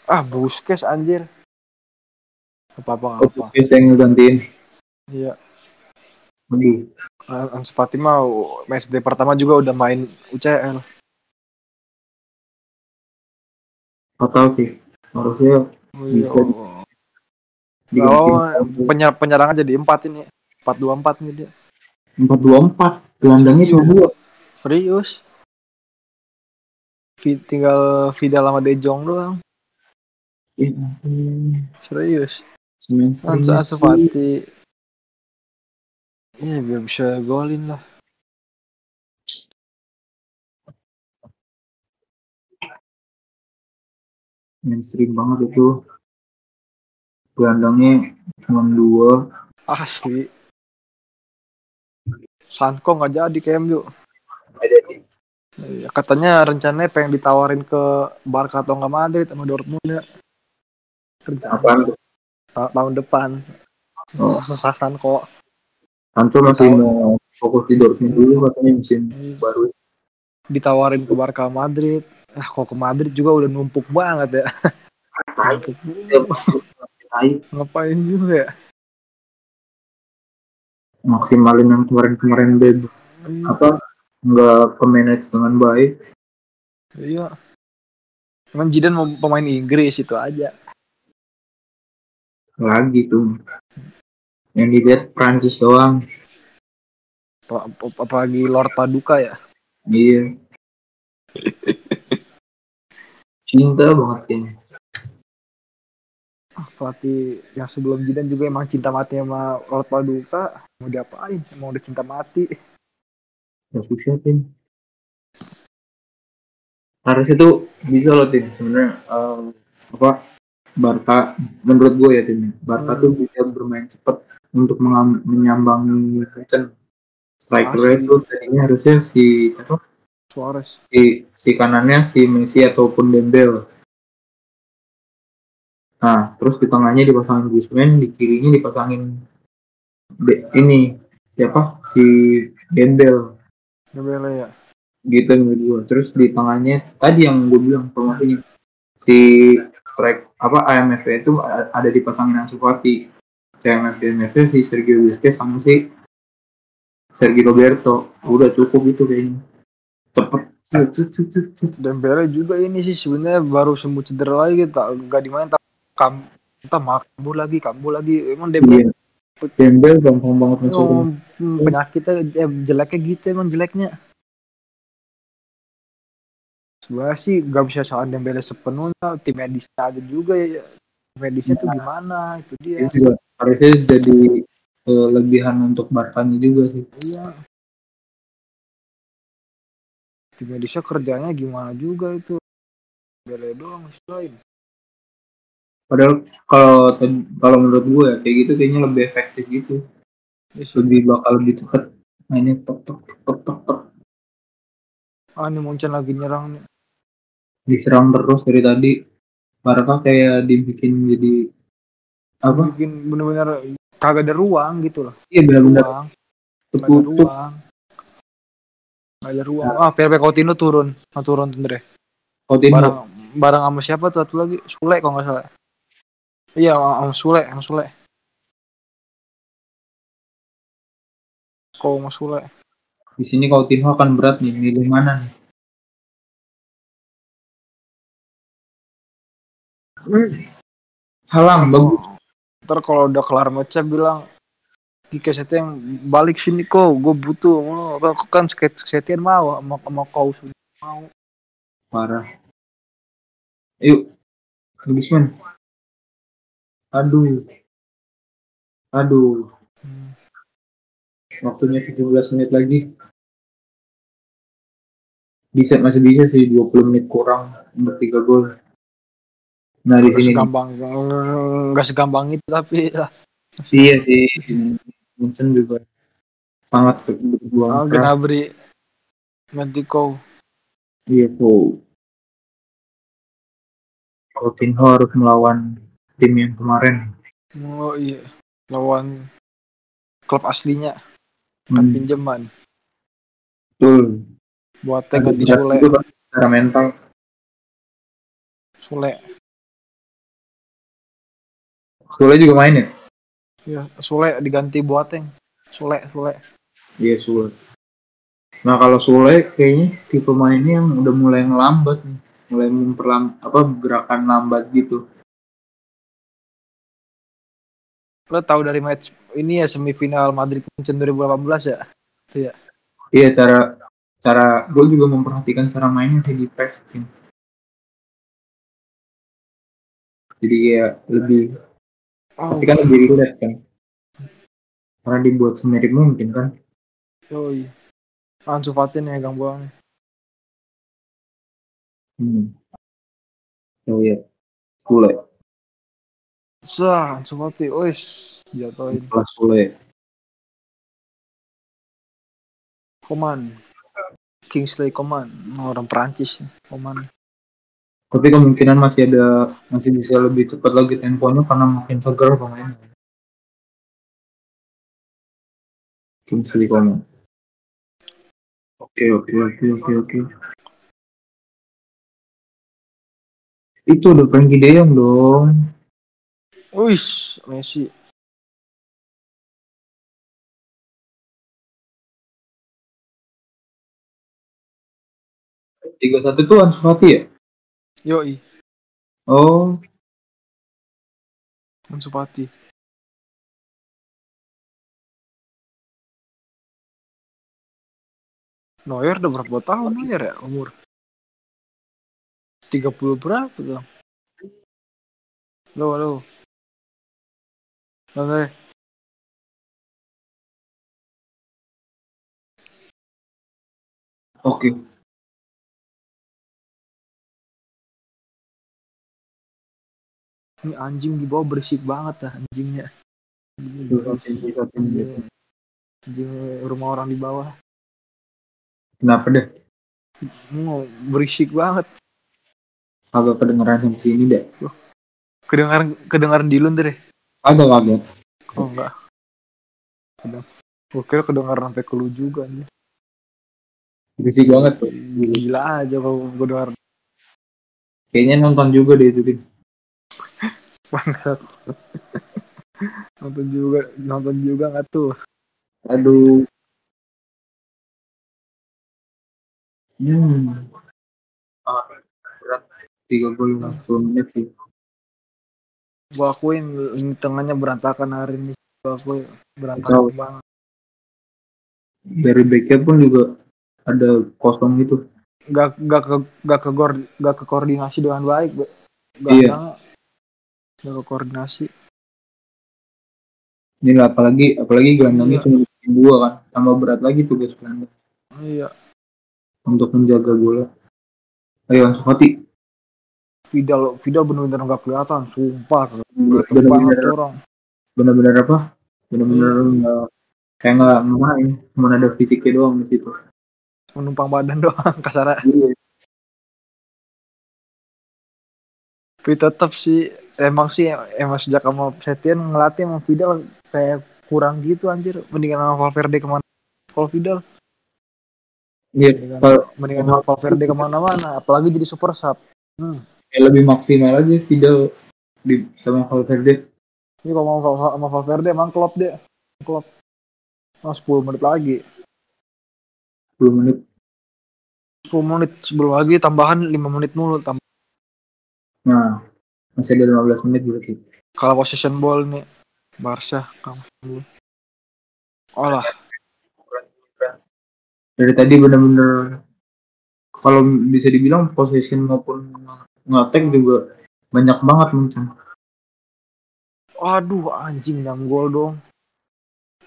Ah, Busquets anjir. Apa-apa, nggak apa. Fokus yang ngegantiin Iya. aduh Ah, Ansu Fati mah match day pertama juga udah main UCL. fatal sih harusnya Oh, iya. Bisa. Oh, digantiin penyer penyerangan jadi empat ini. Empat dua empat nih dia. empat dua empat gelandangnya cuma dua Serius. Vi- tinggal Vidal sama De Jong doang. ya ampun Serius. Ansu, Ansu Fati. Iya biar bisa golin lah. Mainstream banget itu gelandangnya cuma dua Asli. Sanko nggak jadi ke MU. Iya, katanya rencananya pengen ditawarin ke Barca atau nggak Madrid sama Dortmund ya. Rencana tahun depan. Oh. Sanko. Sancho masih mau fokus di Dortmund dulu katanya musim baru ditawarin ke Barca Madrid. Ah, kok ke Madrid juga udah numpuk banget ya. Ngapain? Numpuk. Tai. Ngapain juga ya? maksimalin yang kemarin-kemarin dia Iya. apa nggak ke manage dengan baik Iya. Cuman Jidan mau pemain Inggris itu aja. lagi tuh yang dilihat Prancis doang Apa- apa- Apalagi Lord Paduka ya. iya cinta banget kayaknya Pelatih yang sebelum Jidan juga emang cinta mati sama Lord Paduka. Mau diapain? Emang udah cinta mati. ya susah tim harus itu bisa loh tim sebenarnya eh, apa Barca menurut gue ya tim Barca Hmm. tuh bisa bermain cepat untuk menyambangi Munchen striker itu tadinya harusnya si siapa Suarez. si si kanannya si Messi ataupun Dembele. Nah terus di tengahnya dipasangin Griezmann di kirinya dipasangin Be- ini siapa? Si Dembele. Dembele ya. gitu gue terus di tengahnya tadi yang gue bilang formasinya si strike apa AMF itu ada dipasangin Ansu Fati CMF DMF si Sergio Busquets sama si Sergio Roberto. Udah cukup itu kayaknya cepet. Dembele juga ini sih sebenarnya baru sembuh cedera lagi tak nggak dimain tak kam entah kambuh lagi kambuh lagi. Emang Dembele Iya. Dembele gampang banget masuk oh, hmm, penyakitnya eh, jeleknya gitu emang jeleknya. Sebenarnya sih nggak bisa salah Dembele sepenuhnya. Tim medisnya ada juga ya. Medisnya tuh gimana? Itu dia. Ini juga harusnya jadi kelebihan untuk Barkanya juga sih. Iya tim medisnya kerjanya gimana juga itu? Dembele doang masih lain. Padahal kalau kalau menurut gue ya kayak gitu kayaknya lebih efektif gitu. Iya sih. lebih bakal lebih cepet mainnya tok tok tok tok tok. Ah ini Munchen lagi nyerang nih. Diserang terus dari tadi. Barca kayak dibikin jadi apa? Bikin bener-bener kagak ada ruang gitu loh iya benar-benar ruang Gak ada ruang. Nah. Ah, PLP Coutinho turun. Nah, turun Tendre. Coutinho. Barang, barang sama siapa tuh? Satu lagi Sule kalau nggak salah. Iya, sama Sule, sama Sule. Kau sama Sule. Di sini Coutinho akan berat nih, milih mana nih? Hmm. Halam, bagus. Ntar kalau udah kelar match bilang Kike Setian balik sini kok, gue butuh. Oh, Kan- kan Ket- Setian mau, mau mau kau mau. Parah. Yuk. Habisman. Aduh. Aduh. Hmm. Waktunya 17 menit lagi. Bisa masih bisa sih 20 menit kurang untuk 3 gol. Nah, di sini segampang, gak segampang itu tapi lah. iya sih. Munchen juga sangat berjuang Oh. Gnabry, Mentico. Iya tuh. Coutinho harus melawan tim yang kemarin. Oh iya, lawan klub aslinya kan Hmm, pinjaman. betul. Buat Ada ganti Sule, secara mental. Sule. Sule juga main ya? Ya, Sule diganti Boateng. Sule, Sule. Iya Sule. Nah kalau Sule kayaknya tipe mainnya yang udah mulai ngelambat nih. Mulai memperlam apa gerakan lambat gitu. Lo tahu dari match ini ya semifinal Madrid Munchen 2018 ya? Iya cara cara gue juga memperhatikan cara mainnya sih di PES. gitu. Jadi ya lebih Oh, pasti kan lebih relate kan. Karena dibuat semirip mungkin kan. oh iya. Ansu Fati nih megang bola. Hmm. Oh iya. Sule. Sah, Ansu Fati, ois, jatuhin. Kelas Sule. Coman. Kingsley Coman, orang Perancis. Coman. Tapi kemungkinan masih ada masih bisa lebih cepat lagi temponya karena makin segar pemainnya. Kingsley Coman. Oke oke oke oke oke. Itu udah Frankie De Jong dong. Wis, Messi. Tiga satu tuh Ansu Fati ya? Yoi, Oh, Ansu Fati. Neuer udah berapa tahun Neuer ya umur? 30 berapa tuh? Halo, halo. Halo, Neuer. oke. Ini anjing di bawah berisik banget dah anjingnya. Anjing, anjing rumah orang di bawah. Kenapa deh? Mau berisik banget. Agak kedengeran sampai sini deh. Kedengaran kedengaran di deh. Agak agak. Oh enggak. Kedeng. Gue kira kedengaran sampai ke lu juga nih. Berisik banget tuh. Gila aja kalau gue dengar Kayaknya nonton juga deh itu tim. Bangsat. nonton juga, nonton juga nggak tuh? Aduh. Hmm. Ah, berat. Tiga gol 10 menit sih. Gue akuin ini tengahnya berantakan hari ini. Gue akuin berantakan banget. Dari backnya pun juga ada kosong gitu. Gak gak ke gak ke gor, gak ke koordinasi dengan baik. Gak Iya. Gak ke koordinasi. Ini apalagi apalagi gelandangnya Iya. cuma dua kan. Tambah berat lagi tugas gelandang Iya. untuk menjaga bola. Ayo Ansu Fati. Vidal Vidal bener-bener gak kelihatan. Sumpah. Banget tuh orang. bener-bener apa? Bener-bener Iya. nggak kayak nggak main, cuma ada fisiknya doang di situ. Menumpang badan doang kasar. Iya. Tapi tetap sih emang sih emang sejak sama Setien ngelatih sama Vidal kayak kurang gitu anjir. Mendingan sama Valverde ke mana? Kalau Vidal Iya, mendingan, kalau mendingan sama Valverde ke mana-mana. Apalagi jadi super sub. Hmm. kayak lebih maksimal aja Vidal di sama Valverde. Ini kalau mau sama Valverde emang klop deh. Klop. Oh, 10 menit lagi. 10 menit. 10 menit sebelum lagi tambahan 5 menit mulu tambah. Nah, Masih ada 15 menit berarti. Kalau possession ball nih Barca kamu Oh lah, Dari tadi bener-bener kalau bisa dibilang possession maupun nge-attack juga banyak banget mungkin. aduh anjing 6 gol dong.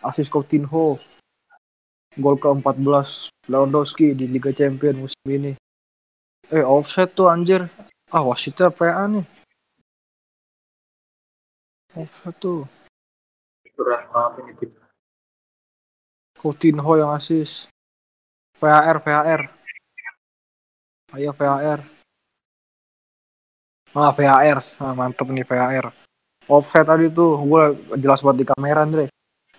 Asis Coutinho. Gol ke-14 Lewandowski di Liga Champions musim ini. Eh offset tuh anjir. Ah wasitnya PA nih. Offset tuh. Berat banget ini tim. Coutinho yang asis. VAR, VAR. Ayo VAR. Ah, VAR. Ah, mantep nih VAR. Offset tadi tuh, gue jelas banget di kamera, Andre.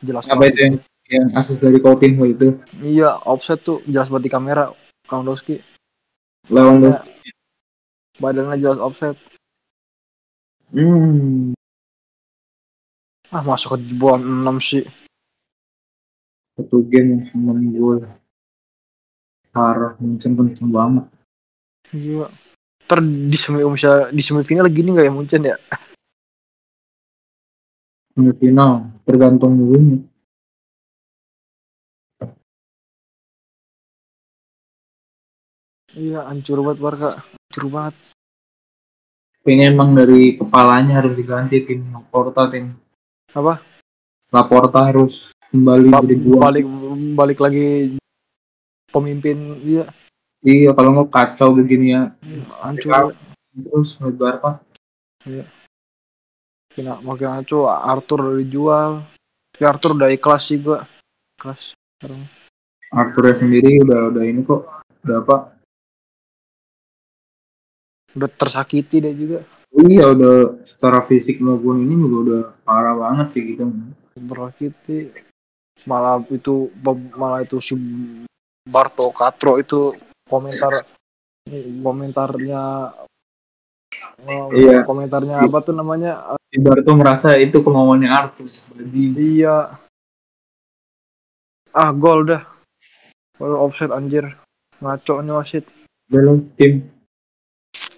Jelas Apa banget. itu yang yang asis dari Coutinho itu? Iya, offset tuh jelas banget di kamera. Lewandowski. Lewandowski. Badannya jelas offset. Hmm. Ah, masuk ke jebolan 6 sih. Satu game sama gol. Parah, mungkin kenceng banget. Iya. Ntar di, semi, bisa, di semifinal gini gak ya Munchen ya? Semifinal tergantung dulu. Iya, hancur banget Barca. Hancur banget. Kayaknya emang dari kepalanya harus diganti tim Laporta tim. Apa? Laporta harus kembali Ba- jadi juara. balik balik lagi pemimpin iya Iya kalau nggak kacau begini ya. hancur. Terus menurut Barca kena makin hancur. Arthur dijual. Ya Arthur udah ikhlas sih gua. Ikhlas. Sekarang. Arthur sendiri udah udah ini kok. Udah apa? udah tersakiti dia juga Iya udah secara fisik maupun ini juga udah parah banget kayak gitu. tersakiti malah itu malah itu si Barto Katro itu komentar komentarnya Iya. komentarnya apa tuh namanya Ibar tuh merasa itu kemauannya Arthur. Jadi Iya. Ah, gol dah. Gol offset anjir. Ngaco nih wasit. dalam tim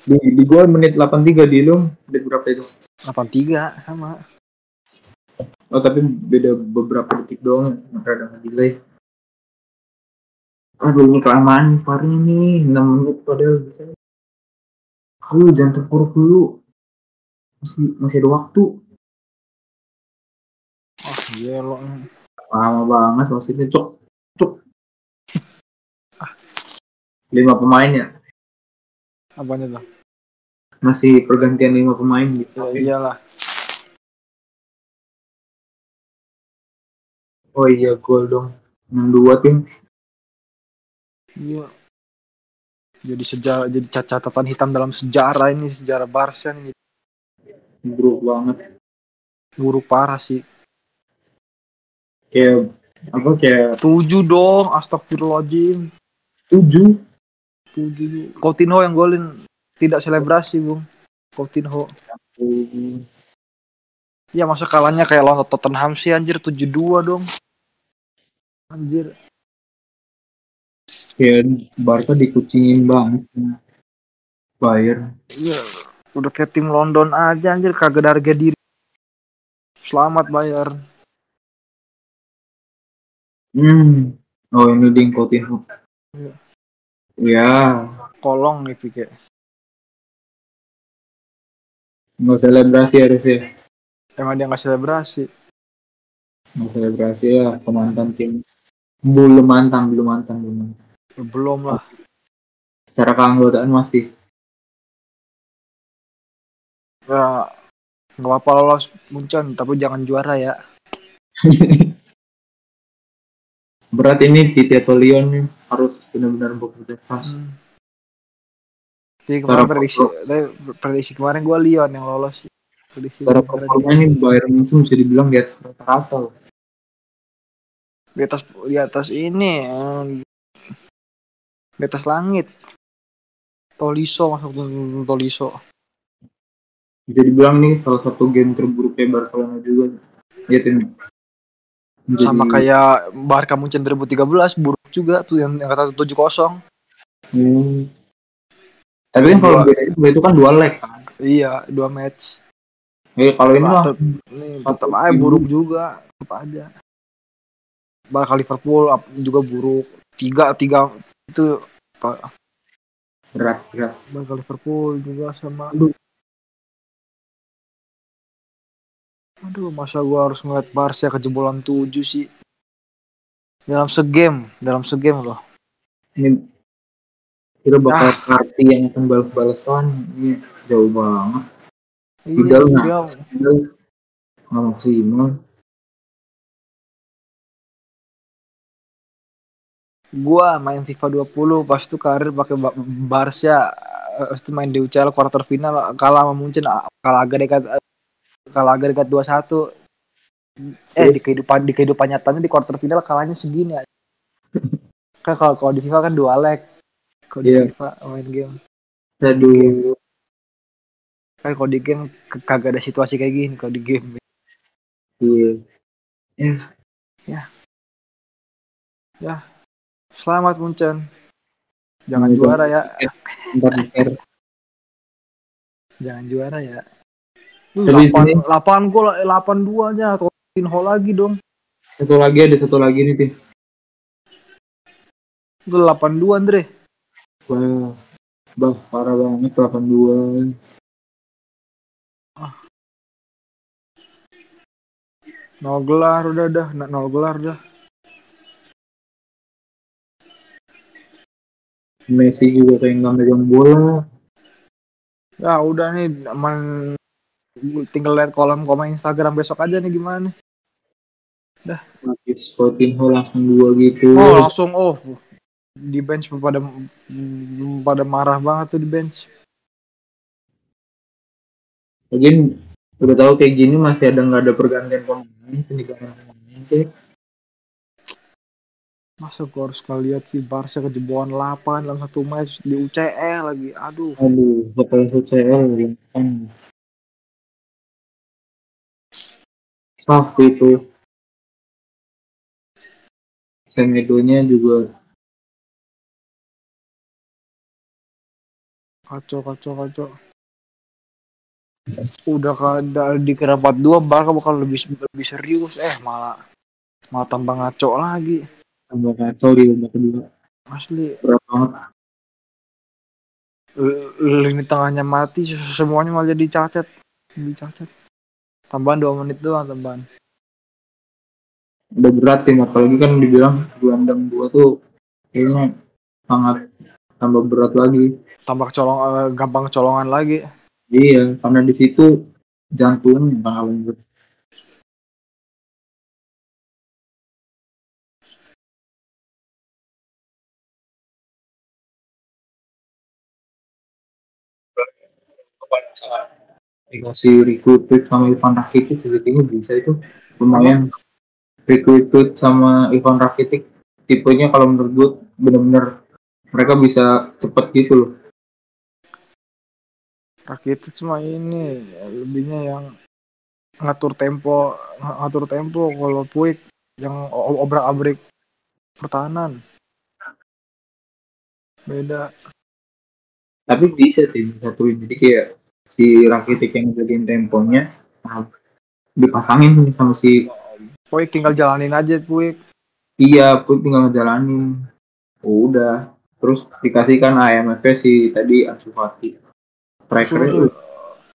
di, di gol menit 83 di lu menit berapa itu? 83 sama. Oh tapi beda beberapa detik doang rada delay. Aduh ini kelamaan VAR-nya nih 6 menit padahal bisa. Aduh jangan terpuruk dulu. Masih, masih ada waktu. Ah, gelo. Lama banget wasitnya cok. Cok. Lima pemain ya. Apanya tuh? Masih pergantian lima pemain gitu. Ya iyalah. Oh iya gol dong. 6-2 tim. Iya. Jadi sejarah jadi cat- catatan hitam dalam sejarah ini sejarah Barca ini Buruk banget. buruk parah sih. Kayak apa kayak 7 dong, astagfirullahaladzim. 7 7. Coutinho yang golin tidak selebrasi, Bung. Coutinho. Ya masa kalahnya kayak lawan Tottenham sih anjir 7-2 dong. Anjir. kayak Barca dikucingin banget sama Bayern Iya, udah kayak tim London aja anjir kagak ada harga diri. Selamat bayar. hmm oh ini ding Coutinho Iya. ya Kolong nih Pike. Nggak selebrasi harusnya Emang dia nggak selebrasi. nggak selebrasi ya pemantan tim belum mantan belum mantan belum mantan. Belum lah. secara keanggotaan masih Ya nggak apa-apa lolos Munchen, tapi jangan juara ya. berat ini City atau Lyon nih harus benar-benar bekerja keras Hmm. Jadi kemarin prediksi, prediksi kemarin gue Lyon yang lolos. Prediksi secara performa ini Bayern Munchen bisa dibilang di atas rata-rata loh. di atas di atas ini eh, di atas langit. Toliso masuk Toliso. bisa dibilang nih salah satu game terburuknya Barcelona juga ya tim Jadi- Sama kayak Barca Munchen 2013 buruk juga tuh yang yang kata 7-0. Hmm. Tapi kan kalau Dua. itu, kan dua leg kan. Iya, dua match. Eh kalau ini mah tetap aja buruk juga, tetap aja. Bakal Liverpool juga buruk. Tiga tiga itu Pak, berat berat. bakal Liverpool juga sama. Aduh. Aduh, masa gua harus ngeliat Barca kejebolan 7 sih. Dalam segame, dalam segame loh. Ini kira bakal Ah. party yang akan balas-balasan ini jauh banget. Iya, Vidal dia nggak maksimal. gua main FIFA 20 pas itu karir pakai Ba- Barca eh, pas itu main di UCL quarter final kalah sama Munchen ah, kalah agak dekat kalah agak dekat 2-1 eh di kehidupan di kehidupan nyatanya di quarter final kalahnya segini aja. kan kalau kalau di FIFA kan dua leg kalau di Iya. FIFA main game. Aduh, kan kalau di game kagak ada situasi kayak gini kalau di game. Iya. selamat Munchen jangan Iya, juara ya. share. jangan juara ya. Tapi sini- 8 8 gol 8 2 nya Coutinho lagi dong. Satu lagi ada satu lagi nih, Tin. Itu 82 Andre. Wah, bah parah banget 82. Nol gelar udah dah, Nah, nol gelar dah. Messi juga kayak nggak megang bola. Ya udah nih, emang tinggal lihat kolom komen Instagram besok aja nih gimana nih. Habis Coutinho langsung dua gitu. Oh langsung oh di bench pada pada marah banget tuh di bench. Lagian udah tahu kayak gini masih ada nggak ada pergantian pemain, peninggalan pemain kayak Masa gua harus ngeliat si Barca kejebolan 8 dalam satu match di UCL lagi. Aduh. aduh pakai UCL kan sah sih itu Semedonya juga Kacau kacau kacau. Udah kada dikira 42 Barca bakal lebih lebih serius. Eh malah malah tambah ngaco lagi. tambah kacau di babak kedua. Asli. L- lini tengahnya mati semuanya malah jadi cacat. Dicacat tambahan dua menit doang tambahan. Udah berat tim apalagi kan dibilang gelandang dua tuh kayaknya sangat tambah berat lagi. Tambah kecolong eh, gampang kecolongan lagi. Iya karena di situ jantungnya paling berat dikasih recruited sama Ivan Rakitic sebetulnya bisa itu. Lumayan recruited sama Ivan Rakitic. Tipenya kalau menurut gue bener-bener mereka bisa cepet gitu loh. Rakitic cuma ini lebihnya yang ngatur tempo ng- ngatur tempo kalau Puig yang obrak abrik pertahanan. Beda. Tapi bisa tim satuin jadi kayak si Rakitic yang jadiin temponya nah, dipasangin sama si Puig tinggal jalanin aja Puig. Iya, pun tinggal ngejalanin. Udah. Terus dikasihkan IMF si tadi Ansu Fati. Striker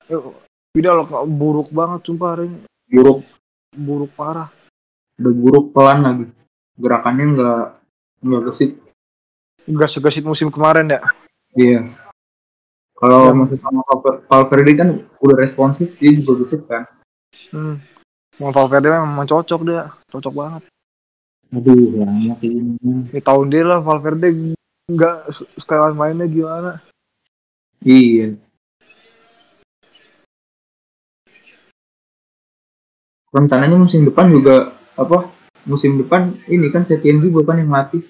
Eh, Vidal kok buruk banget sumpah hari ini. buruk, buruk parah udah buruk pelan lagi. Gerakannya nggak nggak gesit. gas gasit musim kemarin ya Iya. Kalau Ya. masih sama Valver- Valverde kan udah responsif, dia juga gesit kan. hmm. Mau Valverde memang cocok dia cocok banget Aduh, gini. Ini tahun dia lah Valverde nggak setelan mainnya gimana Iya. Rencananya musim depan juga apa? Musim depan ini kan Setien juga kan yang latih.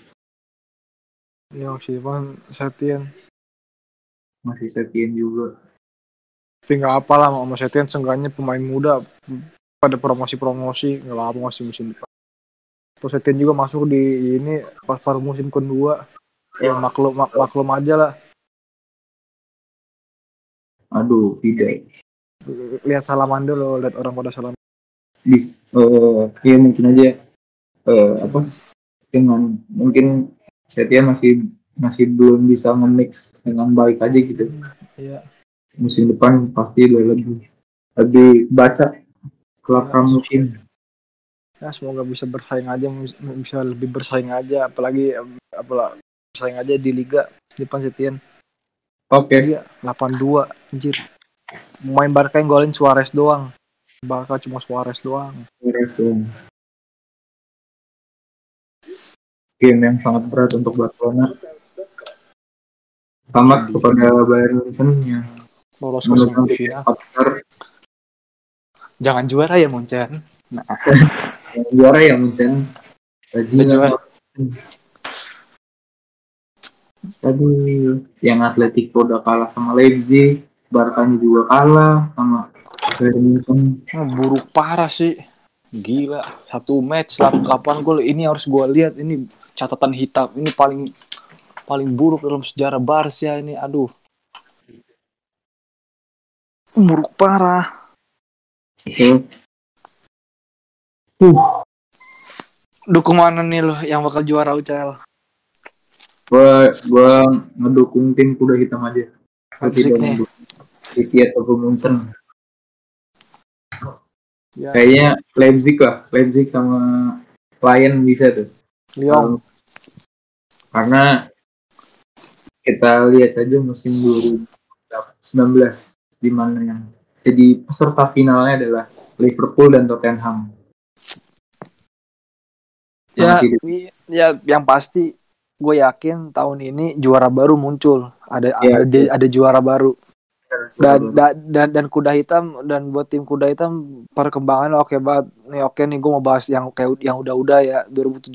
ya masih depan Setien Masih Setien juga. tapi nggak apa lah sama Setien seenggaknya pemain muda pada promosi-promosi nggak apa masih musim depan terus Setien juga masuk di ini pas paruh musim kedua ya maklum mak- maklum aja lah Aduh, tidak. lihat salaman dulu lihat orang pada salaman Bis, eh, ya mungkin aja eh, apa dengan mungkin Setien masih masih belum bisa nge-mix dengan baik aja gitu. iya Musim depan pasti lebih lebih baca kelakar musim. ya semoga bisa bersaing aja bisa lebih bersaing aja apalagi apalagi bersaing aja di liga depan Setien Oke, iya 82 anjir main Barca yang golin Suarez doang Barca cuma Suarez doang. Game yang sangat berat untuk Barcelona. Selamat kepada Bayern Munchen yang lolos ke semifinal jangan juara ya Munchen nah juara ya Munchen. Bajingan. juara. Tadi yang Atletico udah kalah sama Leipzig, Barkanya juga kalah sama Bayern Munchen. Oh, buruk parah sih. Gila, satu match 8 gol ini harus gua lihat ini catatan hitam. Ini paling paling buruk dalam sejarah Barca ini. Aduh. Buruk parah. Oke. Uh, Dukung mana nih lo yang bakal juara UCL? Gua gua ngedukung tim kuda hitam aja. Nih. mendukung City atau Munchen. Ya, Kayaknya Leipzig lah, Leipzig sama Lion bisa tuh. Lyon. Karena kita lihat saja musim 2019 di mana yang jadi peserta finalnya adalah Liverpool dan Tottenham. Ya, Sangat tidak- i- ya yang pasti gue yakin tahun ini juara baru muncul. Ada Ya, ada, ada juara baru. dan Hmm. dan dan, dan kuda hitam dan buat tim kuda hitam perkembangannya oke banget nih oke nih gue mau bahas yang kayak yang udah-udah ya 2017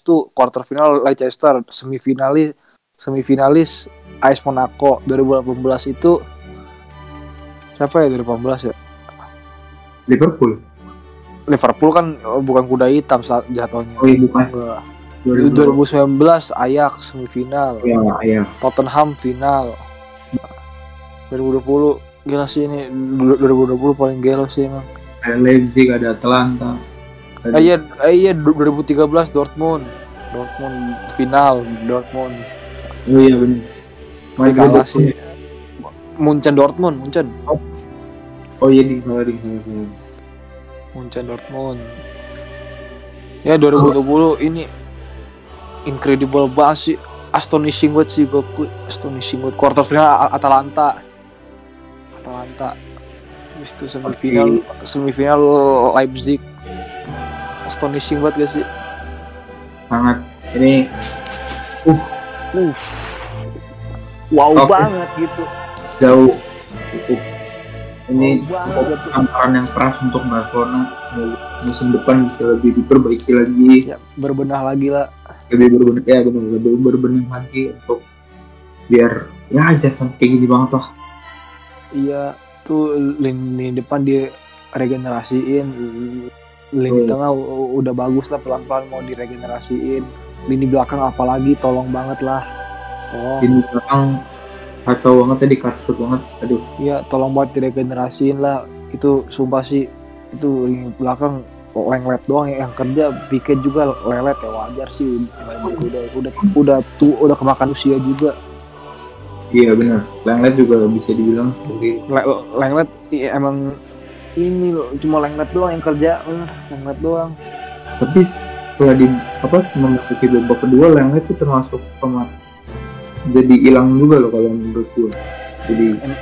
tuh quarter final Leicester semifinalis semifinalis AS Monaco 2018 itu siapa ya 2018 ya Liverpool. Liverpool kan oh, bukan kuda hitam saat jatuhnya Oh iya bukan. Enggak. 2019. 2019 Ajax semifinal Ya, ya. Tottenham final 2020 gila sih ini 2020 paling gelo sih emang Ada Leipzig, ada Atlanta. Ah, iya, ah, iya 2013 Dortmund. Dortmund final Dortmund. Oh iya benar. Main kalah Dortmund. sih. Munchen Dortmund, Munchen. Oh iya di salah. Munchen Dortmund. Ya 2020 ini incredible banget sih. Astonishing banget sih gue astonishing banget quarter final Atalanta. Atalanta. Habis itu semifinal semifinal Leipzig. Astonishing banget gak sih? Sangat ini Uh. Wow Oke. banget gitu. jauh cukup ini tantangan yang keras untuk Barcelona musim depan bisa lebih diperbaiki lagi Ya, berbenah lagi lah. Lebih berbenah ya benar lebih berbenah lagi untuk biar ya aja sampai kayak gini banget lah Iya, tuh lini depan dia regenerasiin. Lini Hmm. tengah udah bagus lah pelan-pelan mau diregenerasiin. Lini belakang apalagi tolong banget lah. Tolong. ini belakang kacau banget tadi kacau banget aduh Iya, tolong banget diregenerasiin lah. Itu sumpah sih itu lini belakang lenglet doang yang kerja Piket juga lelet ya wajar sih. Udah udah udah udah tuh udah kemakan usia juga. Iya benar. Lenglet juga bisa dibilang. Seperti Le- Lenglet iya, emang ini loh cuma Lenglet doang yang kerja eh, Lenglet doang. Tapi setelah di apa memasuki babak kedua Lenglet itu termasuk pemain jadi hilang juga loh kalau menurut gue jadi Em-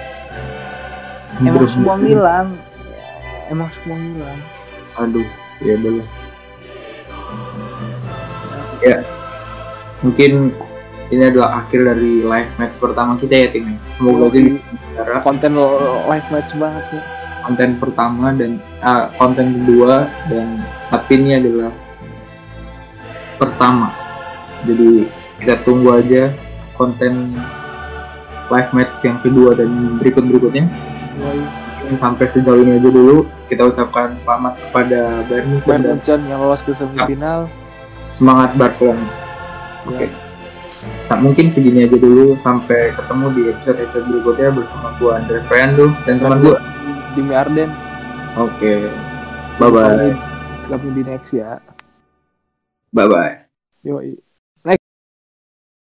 emang semua ngilang. emang semua ngilang. Aduh ya boleh. Ya. Mungkin ini adalah akhir dari live match pertama kita ya tim semoga aja bisa bicara konten live match banget nih konten pertama dan ah, konten kedua dan tapi ini adalah pertama. Jadi kita tunggu aja konten live match yang kedua dan berikut berikutnya Mungkin sampai sejauh ini aja dulu kita ucapkan selamat kepada Bayern Munchen Bayern Munchen yang lolos ke semifinal semangat Barcelona oke Ya. Nah, mungkin segini aja dulu sampai ketemu di episode episode berikutnya bersama gua Andres Rando dan teman gua. Dimi Arden Oke. Bye bye. Kami di next ya Bye bye. yoi